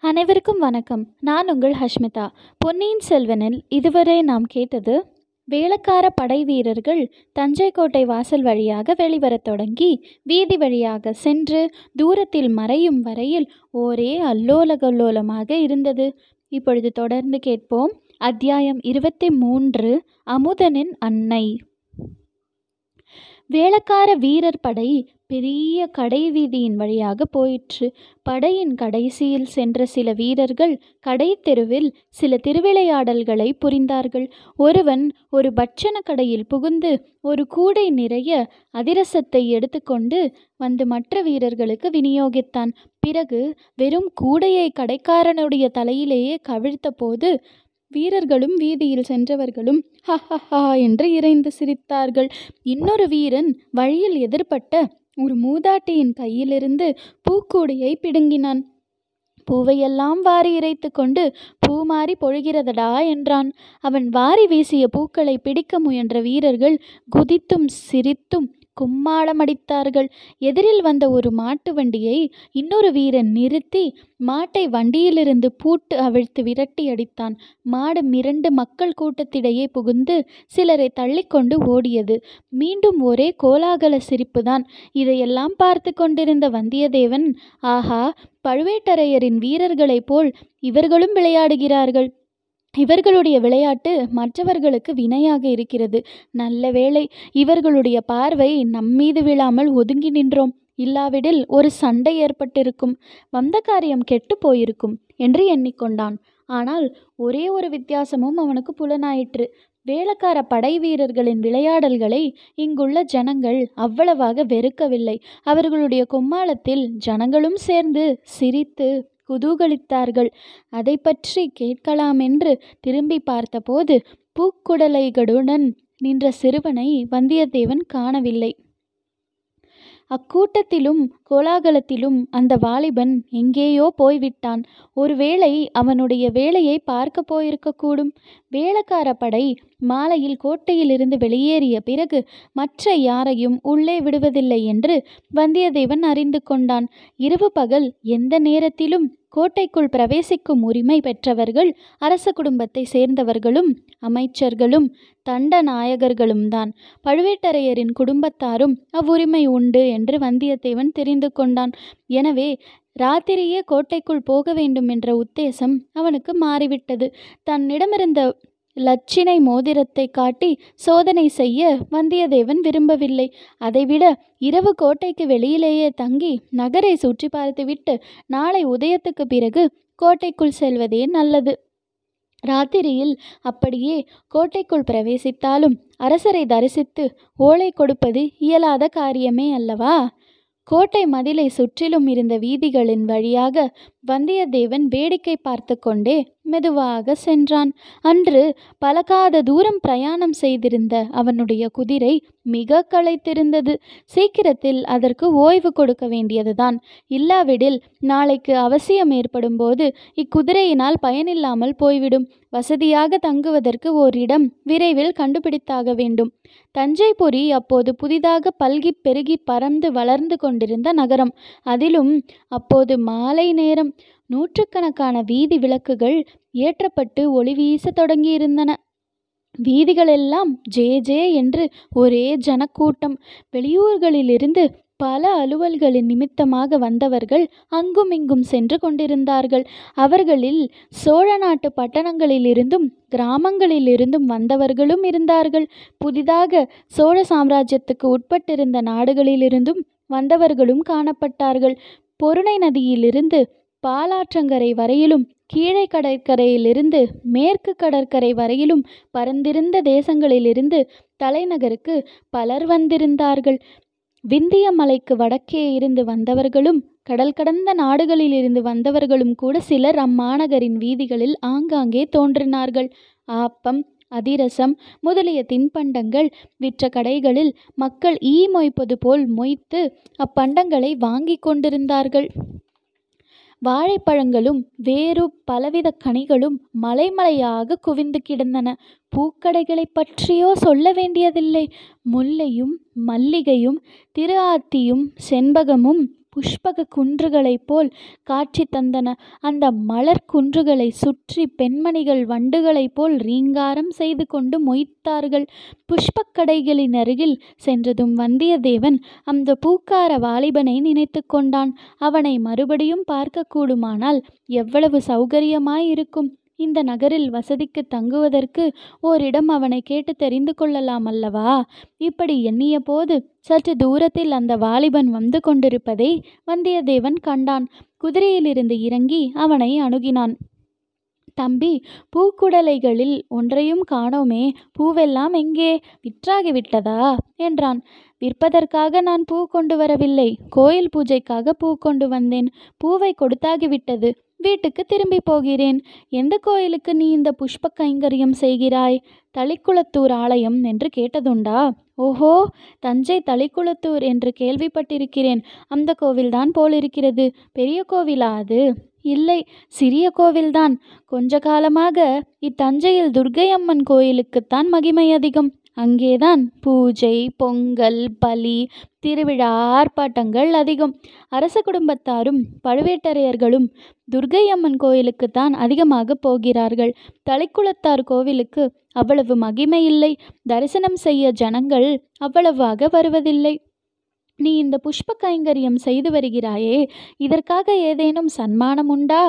அனைவருக்கும் வணக்கம். நான் உங்கள் ஹஷ்மிதா. பொன்னியின் செல்வனில் இதுவரை நாம் கேட்டது வேளக்கார படை வீரர்கள் தஞ்சை கோட்டை வாசல் வழியாக வெளிவரத் தொடங்கி வீதி வழியாக சென்று தூரத்தில் மறையும் வரையில் ஒரே அல்லோல கல்லோலமாக இருந்தது. இப்பொழுது தொடர்ந்து கேட்போம். அத்தியாயம் இருபத்தி மூன்று அமுதனின் அன்னை. வேளக்கார வீரர் படை பெரிய கடை வீதியின் வழியாக போயிற்று. படையின் கடைசியில் சென்ற சில வீரர்கள் கடை தெருவில் சில திருவிளையாடல்களை புரிந்தார்கள். ஒருவன் ஒரு பட்சண கடையில் புகுந்து ஒரு கூடை நிறைய அதிரசத்தை எடுத்துக்கொண்டு வந்து மற்ற வீரர்களுக்கு விநியோகித்தான். பிறகு வெறும் கூடையை கடைக்காரனுடைய தலையிலேயே கவிழ்த்த போது வீரர்களும் வீதியில் சென்றவர்களும் ஹ ஹ ஹா என்று இறைந்து சிரித்தார்கள். இன்னொரு வீரன் வழியில் எதிர்பட்ட ஒரு மூதாட்டியின் கையிலிருந்து பூக்கூடையை பிடுங்கினான். பூவையெல்லாம் வாரி இறைத்து கொண்டு பூமாரி பொழிகிறதடா என்றான். அவன் வாரி வீசிய பூக்களை பிடிக்க முயன்ற வீரர்கள் குதித்தும் சிரித்தும் கும்மாளமடித்தார்கள் எதிரில் வந்த ஒரு மாட்டு வண்டியை இன்னொரு வீரன் நிறுத்தி மாட்டை வண்டியிலிருந்து பூட்டு அவிழ்த்து விரட்டி அடித்தான். மாடு மிரண்டு மக்கள் கூட்டத்திடையே புகுந்து சிலரை தள்ளிக்கொண்டு ஓடியது. மீண்டும் ஒரே கோலாகல சிரிப்புதான். இதையெல்லாம் பார்த்து கொண்டிருந்த வந்தியத்தேவன் ஆஹா பழுவேட்டரையரின் வீரர்களைப் போல் இவர்களும் விளையாடுகிறார்கள். இவர்களுடைய விளையாட்டு மற்றவர்களுக்கு வினையாக இருக்கிறது. நல்ல வேளை இவர்களுடைய பார்வை நம்மீது விழாமல் ஒதுங்கி நின்றோம். இல்லாவிடில் ஒரு சண்டை ஏற்பட்டிருக்கும். வந்த காரியம் கெட்டு போயிருக்கும் என்று எண்ணிக்கொண்டான். ஆனால் ஒரே ஒரு வித்தியாசமும் அவனுக்கு புலனாயிற்று. வேளக்கார படை வீரர்களின் விளையாடல்களை இங்குள்ள ஜனங்கள் அவ்வளவாக வெறுக்கவில்லை. அவர்களுடைய கொம்மாளத்தில் ஜனங்களும் சேர்ந்து சிரித்து குதூகலித்தார்கள். அதை பற்றி கேட்கலாமென்று திரும்பி பார்த்தபோது பூக்குடலைகளுடன் நின்ற சிறுவனை வந்தியத்தேவன் காணவில்லை. அக்கூட்டத்திலும் கோலாகலத்திலும் அந்த வாலிபன் எங்கேயோ போய்விட்டான். ஒருவேளை அவனுடைய வேலையை பார்க்க போயிருக்கக்கூடும். வேளக்கார படை மாலையில் கோட்டையிலிருந்து வெளியேறிய பிறகு மற்ற யாரையும் உள்ளே விடுவதில்லை என்று வந்தியத்தேவன் அறிந்து கொண்டான். இரவு பகல் எந்த நேரத்திலும் கோட்டைக்குள் பிரவேசிக்கும் உரிமை பெற்றவர்கள் அரச குடும்பத்தை சேர்ந்தவர்களும் அமைச்சர்களும் தண்ட நாயகர்களும் தான். பழுவேட்டரையரின் குடும்பத்தாரும் அவ்வுரிமை உண்டு என்று வந்தியத்தேவன் தெரிந்து கொண்டான். எனவே ராத்திரியே கோட்டைக்குள் போக வேண்டும் என்ற உத்தேசம் அவனுக்கு மாறிவிட்டது. தன்னிடமிருந்த லட்சினை மோதிரத்தை காட்டி சோதனை செய்ய வந்தியத்தேவன் விரும்பவில்லை. அதைவிட இரவு கோட்டைக்கு வெளியிலேயே தங்கி நகரை சுற்றி பார்த்துவிட்டு நாளை உதயத்துக்கு பிறகு கோட்டைக்குள் செல்வதே நல்லது. ராத்திரியில் அப்படியே கோட்டைக்குள் பிரவேசித்தாலும் அரசரை தரிசித்து ஓலை கொடுப்பது இயலாத காரியமே அல்லவா? கோட்டை மதிலை சுற்றிலும் இருந்த வீதிகளின் வழியாக வந்தியத்தேவன் வேடிக்கை பார்த்து கொண்டே மெதுவாக சென்றான். அன்று பழகாத தூரம் பிரயாணம் செய்திருந்த அவனுடைய குதிரை மிக களைத்திருந்தது. சீக்கிரத்தில் அதற்கு ஓய்வு கொடுக்க வேண்டியதுதான். இல்லாவிடில் நாளைக்கு அவசியம் ஏற்படும் போது இக்குதிரையினால் பயனில்லாமல் போய்விடும். வசதியாக தங்குவதற்கு ஓரிடம் விரைவில் கண்டுபிடித்தாக வேண்டும். தஞ்சைபுரி அப்போது புதிதாக பல்கி பெருகி பறந்து வளர்ந்து கொண்டிருந்த நகரம். அதிலும் அப்போது மாலை நேரம் நூற்றுக்கணக்கான வீதி விளக்குகள் ஏற்றப்பட்டு ஒளி வீச தொடங்கியிருந்தன. வீதிகளெல்லாம் ஜே ஜே என்று ஒரே ஜனக்கூட்டம். வெளியூர்களிலிருந்து பல அலுவல்களின் நிமித்தமாக வந்தவர்கள் அங்குமிங்கும் சென்று கொண்டிருந்தார்கள். அவர்களில் சோழ நாட்டு பட்டணங்களிலிருந்தும் கிராமங்களிலிருந்தும் வந்தவர்களும் இருந்தார்கள். புதிதாக சோழ சாம்ராஜ்யத்துக்கு உட்பட்டிருந்த நாடுகளிலிருந்தும் வந்தவர்களும் காணப்பட்டார்கள். பொருணை நதியிலிருந்து பாலாற்றங்கரை வரையிலும் கீழே கடற்கரையிலிருந்து மேற்கு கடற்கரை வரையிலும் பரந்திருந்த தேசங்களிலிருந்து தலைநகருக்கு பலர் வந்திருந்தார்கள். விந்திய மலைக்கு வடக்கே இருந்து வந்தவர்களும் கடல் கடந்த நாடுகளிலிருந்து வந்தவர்களும் கூட சிலர் அம்மாநகரின் வீதிகளில் ஆங்காங்கே தோன்றினார்கள். ஆப்பம் அதிரசம் முதலிய தின்பண்டங்கள் விற்ற கடைகளில் மக்கள் ஈ மொய்ப்பது போல் மொய்த்து அப்பண்டங்களை வாங்கி கொண்டிருந்தார்கள். வாழைப்பழங்களும் வேறு பலவித கனிகளும் மலைமலையாக குவிந்து கிடந்தன. பூக்கடைகளை பற்றியோ சொல்ல வேண்டியதில்லை. முல்லையும் மல்லிகையும் திரு ஆத்தியும் செண்பகமும் புஷ்பக குன்றுகளைப் போல் காட்சி தந்தன. அந்த மலர் குன்றுகளை சுற்றி பெண்மணிகள் வண்டுகளைப் போல் ரீங்காரம் செய்து கொண்டு மொய்த்தார்கள். புஷ்பக் கடைகளின் அருகில் சென்றதும் வந்தியத்தேவன் அந்த பூக்கார வாலிபனை நினைத்து கொண்டான். அவனை மறுபடியும் பார்க்கக்கூடுமானால் எவ்வளவு சௌகரியமாயிருக்கும். இந்த நகரில் வசதிக்கு தங்குவதற்கு ஓரிடம் அவனை கேட்டு தெரிந்து கொள்ளலாம் அல்லவா? இப்படி எண்ணிய போது சற்று தூரத்தில் அந்த வாலிபன் வந்து கொண்டிருப்பதை வந்தியத்தேவன் கண்டான். குதிரையிலிருந்து இறங்கி அவனை அணுகினான். தம்பி பூக்குடலைகளில் ஒன்றையும் காணோமே. பூவெல்லாம் எங்கே? விற்றாகிவிட்டதா? என்றான். விற்பதற்காக நான் பூ கொண்டு வரவில்லை. கோயில் பூஜைக்காக பூ கொண்டு வந்தேன். பூவை கொடுத்தாகிவிட்டது. வீட்டுக்கு திரும்பி போகிறேன். எந்த கோயிலுக்கு நீ இந்த புஷ்ப கைங்கரியம் செய்கிறாய்? தளிக்குளத்தூர் ஆலயம் என்று கேட்டதுண்டா? ஓஹோ தஞ்சை தளிக்குளத்தூர் என்று கேள்விப்பட்டிருக்கிறேன். அந்த கோவில்தான் போலிருக்கிறது. பெரிய கோவிலா அது? இல்லை சிறிய கோவில்தான். கொஞ்ச காலமாக இத்தஞ்சையில் துர்க்கை அம்மன் கோயிலுக்குத்தான் மகிமை அதிகம். அங்கேதான் பூஜை பொங்கல் பலி திருவிழா ஆர்ப்பாட்டங்கள் அதிகம். அரச குடும்பத்தாரும் பழுவேட்டரையர்களும் துர்க்கை அம்மன் கோயிலுக்குத்தான் அதிகமாக போகிறார்கள். தலைக்குளத்தார் கோவிலுக்கு அவ்வளவு மகிமை இல்லை. தரிசனம் செய்ய ஜனங்கள் அவ்வளவாக வருவதில்லை. நீ இந்த புஷ்ப கைங்கரியம் செய்து வருகிறாயே இதற்காக ஏதேனும் சன்மானம் உண்டா?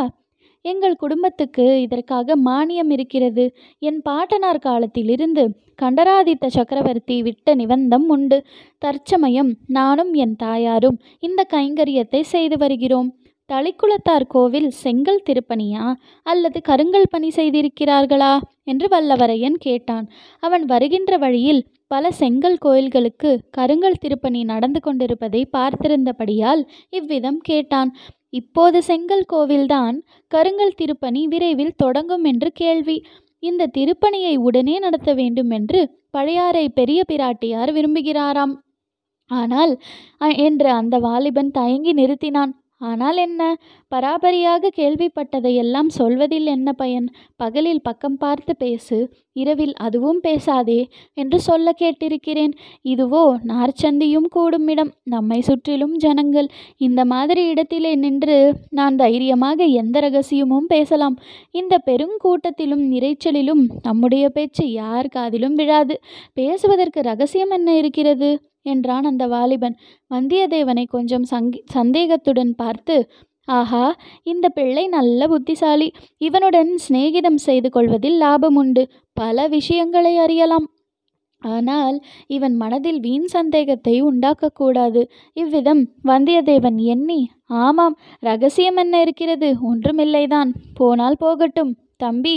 எங்கள் குடும்பத்துக்கு இதற்காக மானியம் இருக்கிறது. என் பாட்டனார் காலத்திலிருந்து கண்டராதித்த சக்கரவர்த்தி விட்ட நிபந்தம் உண்டு. தற்சமயம் நானும் என் தாயாரும் இந்த கைங்கரியத்தை செய்து வருகிறோம். தளிக்குளத்தார் கோவில் செங்கல் திருப்பணியா? அல்லது கருங்கல் பணி செய்திருக்கிறார்களா? என்று வல்லவரையன் கேட்டான். அவன் வருகின்ற வழியில் பல செங்கல் கோயில்களுக்கு கருங்கல் திருப்பணி நடந்து கொண்டிருப்பதை பார்த்திருந்தபடியால் இவ்விதம் கேட்டான். இப்போது செங்கல் கோவில்தான் கருங்கல் திருப்பணி விரைவில் தொடங்கும் என்று கேள்வி. இந்த திருப்பணியை உடனே நடத்த வேண்டும் என்று பழையாறை பெரிய பிராட்டியார் விரும்புகிறாராம். ஆனால் என்று அந்த வாலிபன் தயங்கி நிறுத்தினான். ஆனால் என்ன? பராபரியாக கேள்விப்பட்டதையெல்லாம் சொல்வதில் என்ன பயன்? பகலில் பக்கம் பார்த்து பேசு இரவில் அதுவும் பேசாதே என்று சொல்ல கேட்டிருக்கிறேன். இதுவோ நார்ச்சந்தியும் கூடும் இடம் நம்மை சுற்றிலும் ஜனங்கள். இந்த மாதிரி இடத்திலே நின்று நான் தைரியமாக எந்த ரகசியமும் பேசலாம். இந்த பெருங்கூட்டத்திலும் இரைச்சலிலும் நம்முடைய பேச்சு யார் காதிலும் விழாது. பேசுவதற்கு ரகசியம் என்ன இருக்கிறது? என்றான் அந்த வாலிபன். வந்தியத்தேவனை கொஞ்சம் சங்கி சந்தேகத்துடன் பார்த்து ஆஹா இந்த பிள்ளை நல்ல புத்திசாலி. இவனுடன் சிநேகிதம் செய்து கொள்வதில் லாபம் உண்டு பல விஷயங்களை அறியலாம். ஆனால் இவன் மனதில் வீண் சந்தேகத்தை உண்டாக்கக்கூடாது. இவ்விதம் வந்தியத்தேவன் எண்ணி ஆமாம் ரகசியம் என்ன இருக்கிறது? ஒன்றுமில்லைதான். போனால் போகட்டும். தம்பி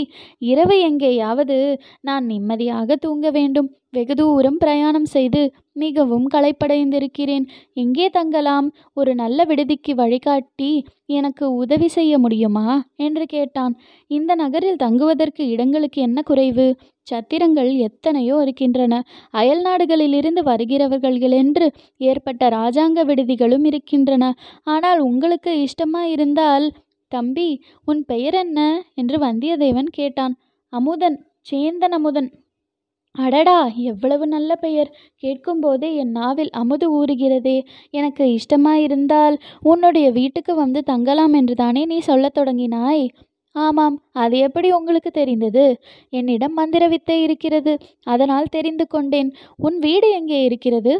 இரவு எங்கேயாவது நான் நிம்மதியாக தூங்க வேண்டும். வெகு தூரம் பிரயாணம் செய்து மிகவும் களைப்படைந்திருக்கிறேன். எங்கே தங்கலாம்? ஒரு நல்ல விடுதிக்கு வழிகாட்டி எனக்கு உதவி செய்ய முடியுமா? என்று கேட்டான். இந்த நகரில் தங்குவதற்கு இடங்களுக்கு என்ன குறைவு? சத்திரங்கள் எத்தனையோ இருக்கின்றன. அயல் நாடுகளிலிருந்து வருகிறவர்களென்று ஏற்பட்ட ராஜாங்க விடுதிகளும் இருக்கின்றன. ஆனால் உங்களுக்கு இஷ்டமாயிருந்தால் தம்பி உன் பெயர் என்ன? என்று வந்தியத்தேவன் கேட்டான். அமுதன் சேந்தன் அமுதன். அடடா எவ்வளவு நல்ல பெயர். கேட்கும்போதே என் நாவில் அமுது ஊறுகிறதே. எனக்கு இஷ்டமாயிருந்தால் உன்னுடைய வீட்டுக்கு வந்து தங்கலாம் என்று தானே நீ சொல்லத் தொடங்கினாய்? ஆமாம் அது எப்படி உங்களுக்கு தெரிந்தது? என்னிடம் மந்திர வித்தை இருக்கிறது. அதனால் தெரிந்து கொண்டேன். உன் வீடு எங்கே இருக்கிறது?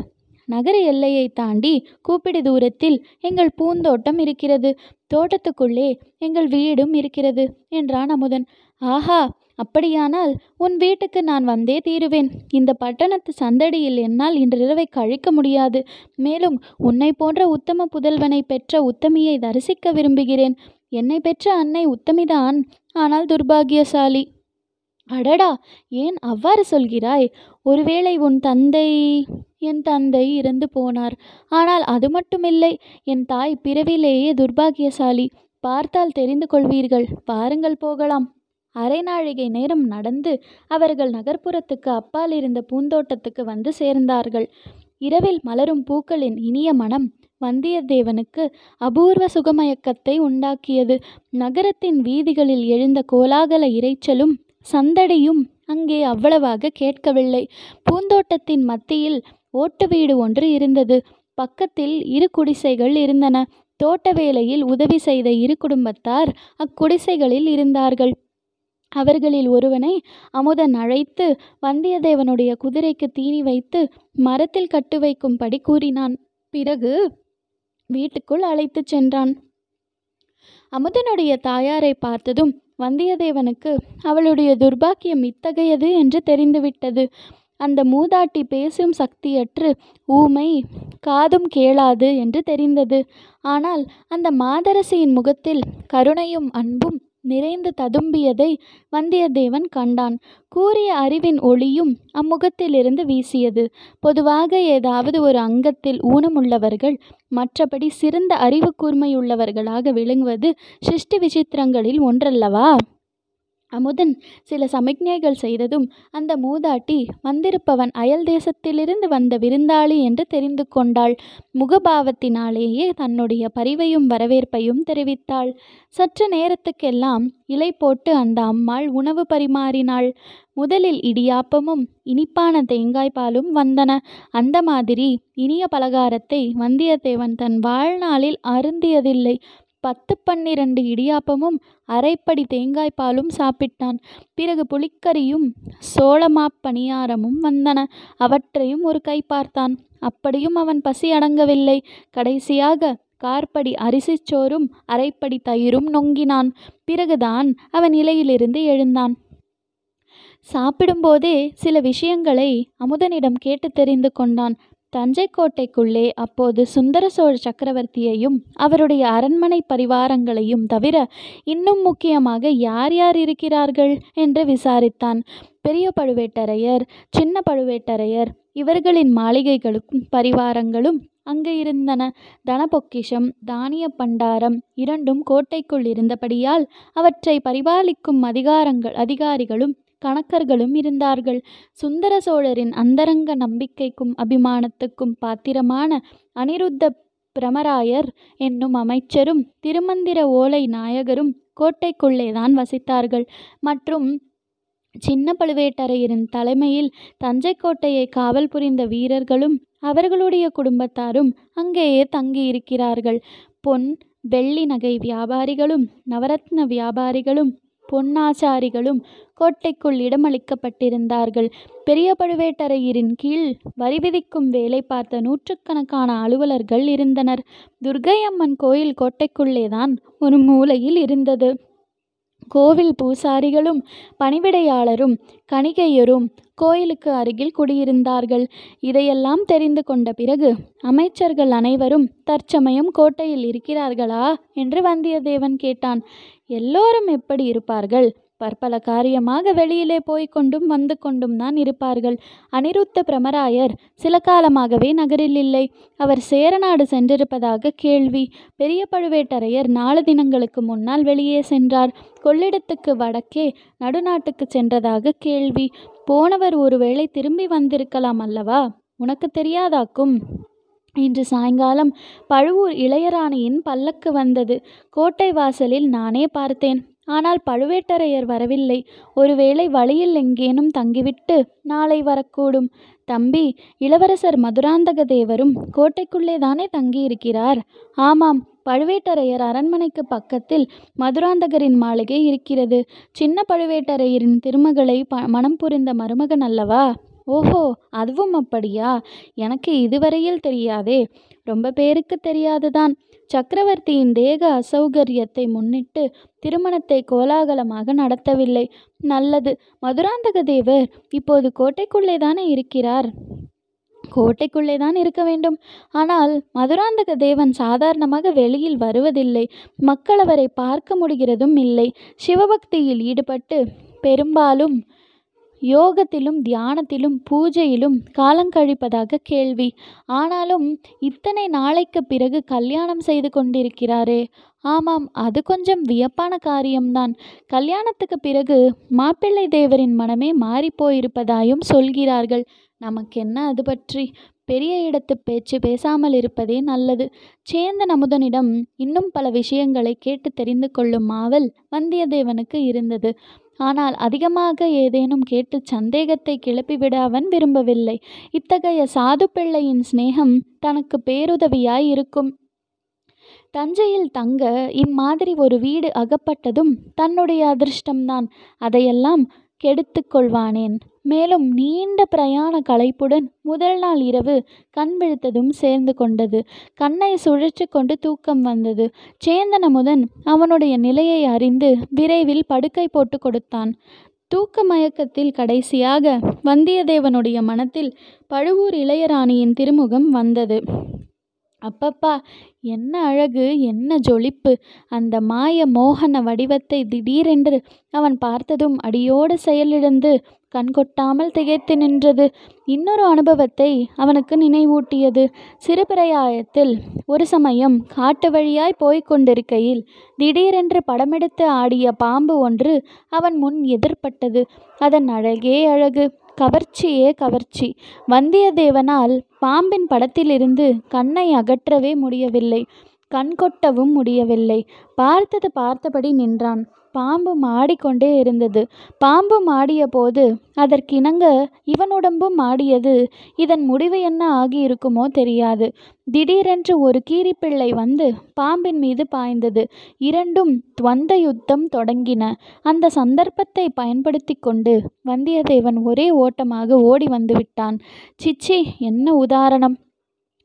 நகர எல்லையை தாண்டி கூப்பிடு தூரத்தில் எங்கள் பூந்தோட்டம் இருக்கிறது. தோட்டத்துக்குள்ளே எங்கள் வீடும் இருக்கிறது என்றான் அமுதன். ஆஹா அப்படியானால் உன் வீட்டுக்கு நான் வந்தே தீருவேன். இந்த பட்டணத்து சந்தடியில் என்னால் இன்றிரவை கழிக்க முடியாது. மேலும் உன்னை போன்ற உத்தம புதல்வனை பெற்ற உத்தமியை தரிசிக்க விரும்புகிறேன். என்னை பெற்ற அன்னை உத்தமிதான். ஆனால் துர்பாகியசாலி. அடடா! ஏன் அவ்வாறு சொல்கிறாய்? ஒருவேளை உன் தந்தை என் தந்தை இறந்து போனார். ஆனால் அது மட்டுமில்லை என் தாய் பிறவிலேயே துர்பாகியசாலி. பார்த்தால் தெரிந்து கொள்வீர்கள். பாருங்கள் போகலாம். அரை நாழிகை நேரம் நடந்து அவர்கள் நகர்ப்புறத்துக்கு அப்பால் இருந்த பூந்தோட்டத்துக்கு வந்து சேர்ந்தார்கள். இரவில் மலரும் பூக்களின் இனிய மனம் வந்தியத்தேவனுக்கு அபூர்வ சுகமயக்கத்தை உண்டாக்கியது. நகரத்தின் வீதிகளில் எழுந்த கோலாகல இரைச்சலும் சந்தடியும் அங்கே அவ்வளவாக கேட்கவில்லை. பூந்தோட்டத்தின் மத்தியில் ஓட்டு வீடு ஒன்று இருந்தது. பக்கத்தில் இரு குடிசைகள் இருந்தன. தோட்ட வேலையில் உதவி செய்த இரு குடும்பத்தார் அக்குடிசைகளில் இருந்தார்கள். அவர்களில் ஒருவனை அமுதன் அழைத்து வந்தியத்தேவனுடைய குதிரைக்கு தீனி வைத்து மரத்தில் கட்டு வைக்கும்படி கூறினான். பிறகு வீட்டுக்குள் அழைத்துச் சென்றான். அமுதனுடைய தாயாரை பார்த்ததும் வந்தியத்தேவனுக்கு அவளுடைய துர்பாக்கியம் இத்தகையது என்று தெரிந்துவிட்டது. அந்த மூதாட்டி பேசும் சக்தியற்று ஊமை காதும் கேளாது என்று தெரிந்தது. ஆனால் அந்த மாதரசியின் முகத்தில் கருணையும் அன்பும் நிறைந்து ததும்பியதை வந்தியத்தேவன் கண்டான். கூறிய அறிவின் ஒளியும் அம்முகத்திலிருந்து வீசியது. பொதுவாக ஏதாவது ஒரு அங்கத்தில் ஊனமுள்ளவர்கள் மற்றபடி சிறந்த அறிவு கூர்மையுள்ளவர்களாக விளங்குவது சிருஷ்டி விசித்திரங்களில் ஒன்றல்லவா? அமுதன் சில சமிக்ஞைகள் செய்ததும் அந்த மூதாட்டி வந்திருப்பவன் அயல் தேசத்திலிருந்து வந்த விருந்தாளி என்று தெரிந்து கொண்டாள். முகபாவத்தினாலேயே தன்னுடைய பரிவையும் வரவேற்பையும் தெரிவித்தாள். சற்று நேரத்துக்கெல்லாம் இலை போட்டு அந்த அம்மாள் உணவு பரிமாறினாள். முதலில் இடியாப்பமும் இனிப்பான தேங்காய் பாலும் வந்தன. அந்த மாதிரி இனிய பலகாரத்தை வந்தியத்தேவன் தன் வாழ்நாளில் அருந்தியதில்லை. பத்து பன்னிரண்டு இடியாப்பமும் அரைப்படி தேங்காய் பாலும் சாப்பிட்டான். பிறகு புளிக்கறியும் சோளமாப் பணியாரமும் வந்தன. அவற்றையும் ஒரு கை பார்த்தான். அப்படியும் அவன் பசி அடங்கவில்லை. கடைசியாக கார்படி அரிசிச்சோறும் அரைப்படி தயிரும் நொங்கினான். பிறகுதான் அவன் இலையிலிருந்து எழுந்தான். சாப்பிடும்போதே சில விஷயங்களை அமுதனிடம் கேட்டு தெரிந்து கொண்டான். தஞ்சை கோட்டைக்குள்ளே அப்போது சுந்தர சோழ சக்கரவர்த்தியையும் அவருடைய அரண்மனை பரிவாரங்களையும் தவிர இன்னும் முக்கியமாக யார் யார் இருக்கிறார்கள் என்று விசாரித்தான். பெரிய பழுவேட்டரையர் சின்ன பழுவேட்டரையர் இவர்களின் மாளிகைகளுக்கும் பரிவாரங்களும் அங்கு இருந்தன. தனபொக்கிஷம் தானிய பண்டாரம் இரண்டும் கோட்டைக்குள் இருந்தபடியால் அவற்றை பரிபாலிக்கும் அதிகாரங்கள் அதிகாரிகளும் கணக்கர்களும் இருந்தார்கள். சுந்தர சோழரின் அந்தரங்க நம்பிக்கைக்கும் அபிமானத்துக்கும் பாத்திரமான அனிருத்த பிரமராயர் என்னும் அமைச்சரும் திருமந்திர ஓலை நாயகரும் கோட்டைக்குள்ளேதான் வசித்தார்கள். மற்றும் சின்ன பழுவேட்டரையரின் தலைமையில் தஞ்சை கோட்டையை காவல் புரிந்த வீரர்களும் அவர்களுடைய குடும்பத்தாரும் அங்கேயே தங்கியிருக்கிறார்கள். பொன் வெள்ளி நகை வியாபாரிகளும் நவரத்ன வியாபாரிகளும் பொன்னாசாரிகளும் கோட்டைக்குள் இடமளிக்கப்பட்டிருந்தார்கள். பெரிய பழுவேட்டரையரின் கீழ் வரி விதிக்கும் வேலை பார்த்த நூற்றுக்கணக்கான அலுவலர்கள் இருந்தனர். துர்க்கை அம்மன் கோயில் கோட்டைக்குள்ளேதான் ஒரு மூலையில் இருந்தது. கோவில் பூசாரிகளும் பணிவிடையாளரும் கணிகையரும் கோயிலுக்கு அருகில் குடியிருந்தார்கள். இதையெல்லாம் தெரிந்து கொண்ட பிறகு அமைச்சர்கள் அனைவரும் தற்சமயம் கோட்டையில் இருக்கிறார்களா? என்று வந்தியத்தேவன் கேட்டான். எல்லோரும் எப்படி இருப்பார்கள்? பற்பல காரியமாக வெளியிலே போய்க்கொண்டும் வந்து கொண்டும் தான் இருப்பார்கள். அனிருத்த பிரமராயர் சில காலமாகவே நகரில் இல்லை. அவர் சேரநாடு சென்றிருப்பதாக கேள்வி. பெரிய பழுவேட்டரையர் நாலு தினங்களுக்கு முன்னால் வெளியே சென்றார். கொள்ளிடத்துக்கு வடக்கே நடுநாட்டுக்கு சென்றதாக கேள்வி. போனவர் ஒருவேளை திரும்பி வந்திருக்கலாம் அல்லவா? உனக்கு தெரியாதாக்கும் இன்று சாயங்காலம் பழுவூர் இளையராணியின் பல்லக்கு வந்தது. கோட்டை வாசலில் நானே பார்த்தேன். ஆனால் பழுவேட்டரையர் வரவில்லை. ஒருவேளை வழியில் எங்கேனும் தங்கிவிட்டு நாளை வரக்கூடும். தம்பி இளவரசர் மதுராந்தக தேவரும் கோட்டைக்குள்ளே தானே தங்கியிருக்கிறார்? ஆமாம் பழுவேட்டரையர் அரண்மனைக்கு பக்கத்தில் மதுராந்தகரின் மாளிகை இருக்கிறது. சின்ன பழுவேட்டரையரின் திருமகளை ப மனம் புரிந்த மருமகன் அல்லவா? ஓஹோ அதுவும் அப்படியா? எனக்கு இதுவரையில் தெரியாதே. ரொம்ப பேருக்கு தெரியாதுதான். சக்கரவர்த்தியின் தேக அசௌகரியத்தை முன்னிட்டு திருமணத்தை கோலாகலமாக நடத்தவில்லை. நல்லது. மதுராந்தக தேவர் இப்போது கோட்டைக்குள்ளே தானே இருக்கிறார்? கோட்டைக்குள்ளே தான் இருக்க வேண்டும். ஆனால் மதுராந்தக தேவன் சாதாரணமாக வெளியில் வருவதில்லை. மக்கள் அவரை பார்க்க முடிகிறதும் இல்லை. சிவபக்தியில் ஈடுபட்டு பெரும்பாலும் யோகத்திலும் தியானத்திலும் பூஜையிலும் காலங்கழிப்பதாக கேள்வி. ஆனாலும் இத்தனை நாளைக்கு பிறகு கல்யாணம் செய்து கொண்டிருக்கிறாரே. ஆமாம் அது கொஞ்சம் வியப்பான காரியம்தான். கல்யாணத்துக்கு பிறகு மாப்பிள்ளை தேவரின் மனமே மாறிப்போயிருப்பதாயும் சொல்கிறார்கள். நமக்கென்ன அது பற்றி? பெரிய இடத்து பேச்சு பேசாமல் இருப்பதே நல்லது. சேந்தன் அமுதனிடம் இன்னும் பல விஷயங்களை கேட்டு தெரிந்து கொள்ளும் ஆவல் வந்தியத்தேவனுக்கு இருந்தது. ஆனால் அதிகமாக ஏதேனும் கேட்டு சந்தேகத்தை கிளப்பிவிட அவன் விரும்பவில்லை. இத்தகைய சாது பிள்ளையின் சிநேகம் தனக்கு பேருதவியாய் இருக்கும். தஞ்சையில் தங்க இம்மாதிரி ஒரு வீடு அகப்பட்டதும் தன்னுடைய அதிர்ஷ்டம்தான். அதையெல்லாம் கெடுத்துக் கொள்வானேன். மேலும் நீண்ட பிரயாண களைப்புடன் முதல் நாள் இரவு கண் விழித்ததும் சேர்ந்து கொண்டது. கண்ணை சுழற்றி கொண்டு தூக்கம் வந்தது. சேந்தன் அமுதன் அவனுடைய நிலையை அறிந்து விரைவில் படுக்கை போட்டு கொடுத்தான். தூக்க மயக்கத்தில் கடைசியாக வந்தியத்தேவனுடைய மனத்தில் பழுவூர் இளையராணியின் திருமுகம் வந்தது. அப்பப்பா என்ன அழகு என்ன ஜொலிப்பு. அந்த மாய மோகன வடிவத்தை திடீரென்று அவன் பார்த்ததும் அடியோடு செயலிழந்து கண்கொட்டாமல் திகைத்து நின்றது. இன்னொரு அனுபவத்தை அவனுக்கு நினைவூட்டியது. சிறுபிராயத்தில் ஒரு சமயம் காட்டு வழியாய் போய்க் கொண்டிருக்கையில் திடீரென்று படமெடுத்து ஆடிய பாம்பு ஒன்று அவன் முன் எதிர்ப்பட்டது அதன் அழகே அழகு. கவர்ச்சியே கவர்ச்சி. வந்தியத்தேவனால் பாம்பின் படத்திலிருந்து கண்ணை அகற்றவே முடியவில்லை. கண் கொட்டவும் முடியவில்லை. பார்த்தது பார்த்தபடி நின்றான். பாம்பு மாடிக்கொண்டே இருந்தது. பாம்பு மாடிய போது அதற்கிணங்க இவன் உடம்பும் மாடியது. இதன் முடிவு என்ன ஆகியிருக்குமோ தெரியாது. திடீரென்று ஒரு கீரிப்பிள்ளை வந்து பாம்பின் மீது பாய்ந்தது. இரண்டும் துவந்த யுத்தம் தொடங்கின. அந்த சந்தர்ப்பத்தை பயன்படுத்தி கொண்டு வந்தியத்தேவன் ஒரே ஓட்டமாக ஓடி வந்து விட்டான். சிச்சி என்ன உதாரணம்?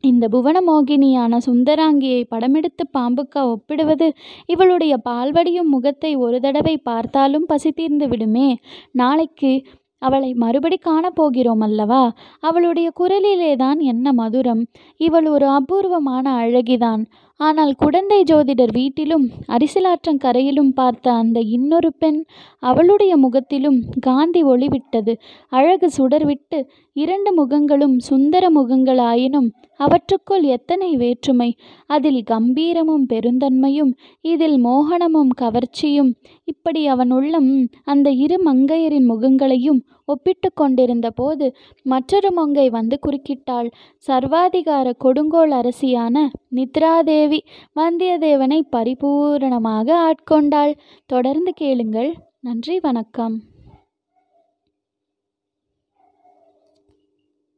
இந்த புவனமோகினியான சுந்தராங்கியை படமெடுத்து பாம்புக்கா ஒப்பிடுவது இவளுடைய பால்வடியும் முகத்தை ஒரு தடவை பார்த்தாலும் பசி தீர்ந்து விடுமே. நாளைக்கு அவளை மறுபடி காணப்போகிறோம் அல்லவா அவளுடைய குரலிலே தான் என்ன மதுரம்? இவள் ஒரு அபூர்வமான அழகிதான். ஆனால் குடந்தை ஜோதிடர் வீட்டிலும் அரிசிலாற்றங்கரையிலும் பார்த்த அந்த இன்னொரு பெண் அவளுடைய முகத்திலும் காந்தி ஒளிவிட்டது. அழகு சுடர்விட்டு இரண்டு முகங்களும் சுந்தர முகங்களாயினும் அவற்றுக்குள் எத்தனை வேற்றுமை? அதில் கம்பீரமும் பெருந்தன்மையும் இதில் மோகனமும் கவர்ச்சியும். இப்படி அவன் உள்ளம் அந்த இரு மங்கையரின் முகங்களையும் ஒப்பிட்டு கொண்டிருந்த போது மற்றொரு மங்கை வந்து குறுக்கிட்டாள். சர்வாதிகார கொடுங்கோல் அரசியான நித்ராதேவி வந்தியத்தேவனை பரிபூரணமாக ஆட்கொண்டாள். தொடர்ந்து கேளுங்கள். நன்றி வணக்கம்.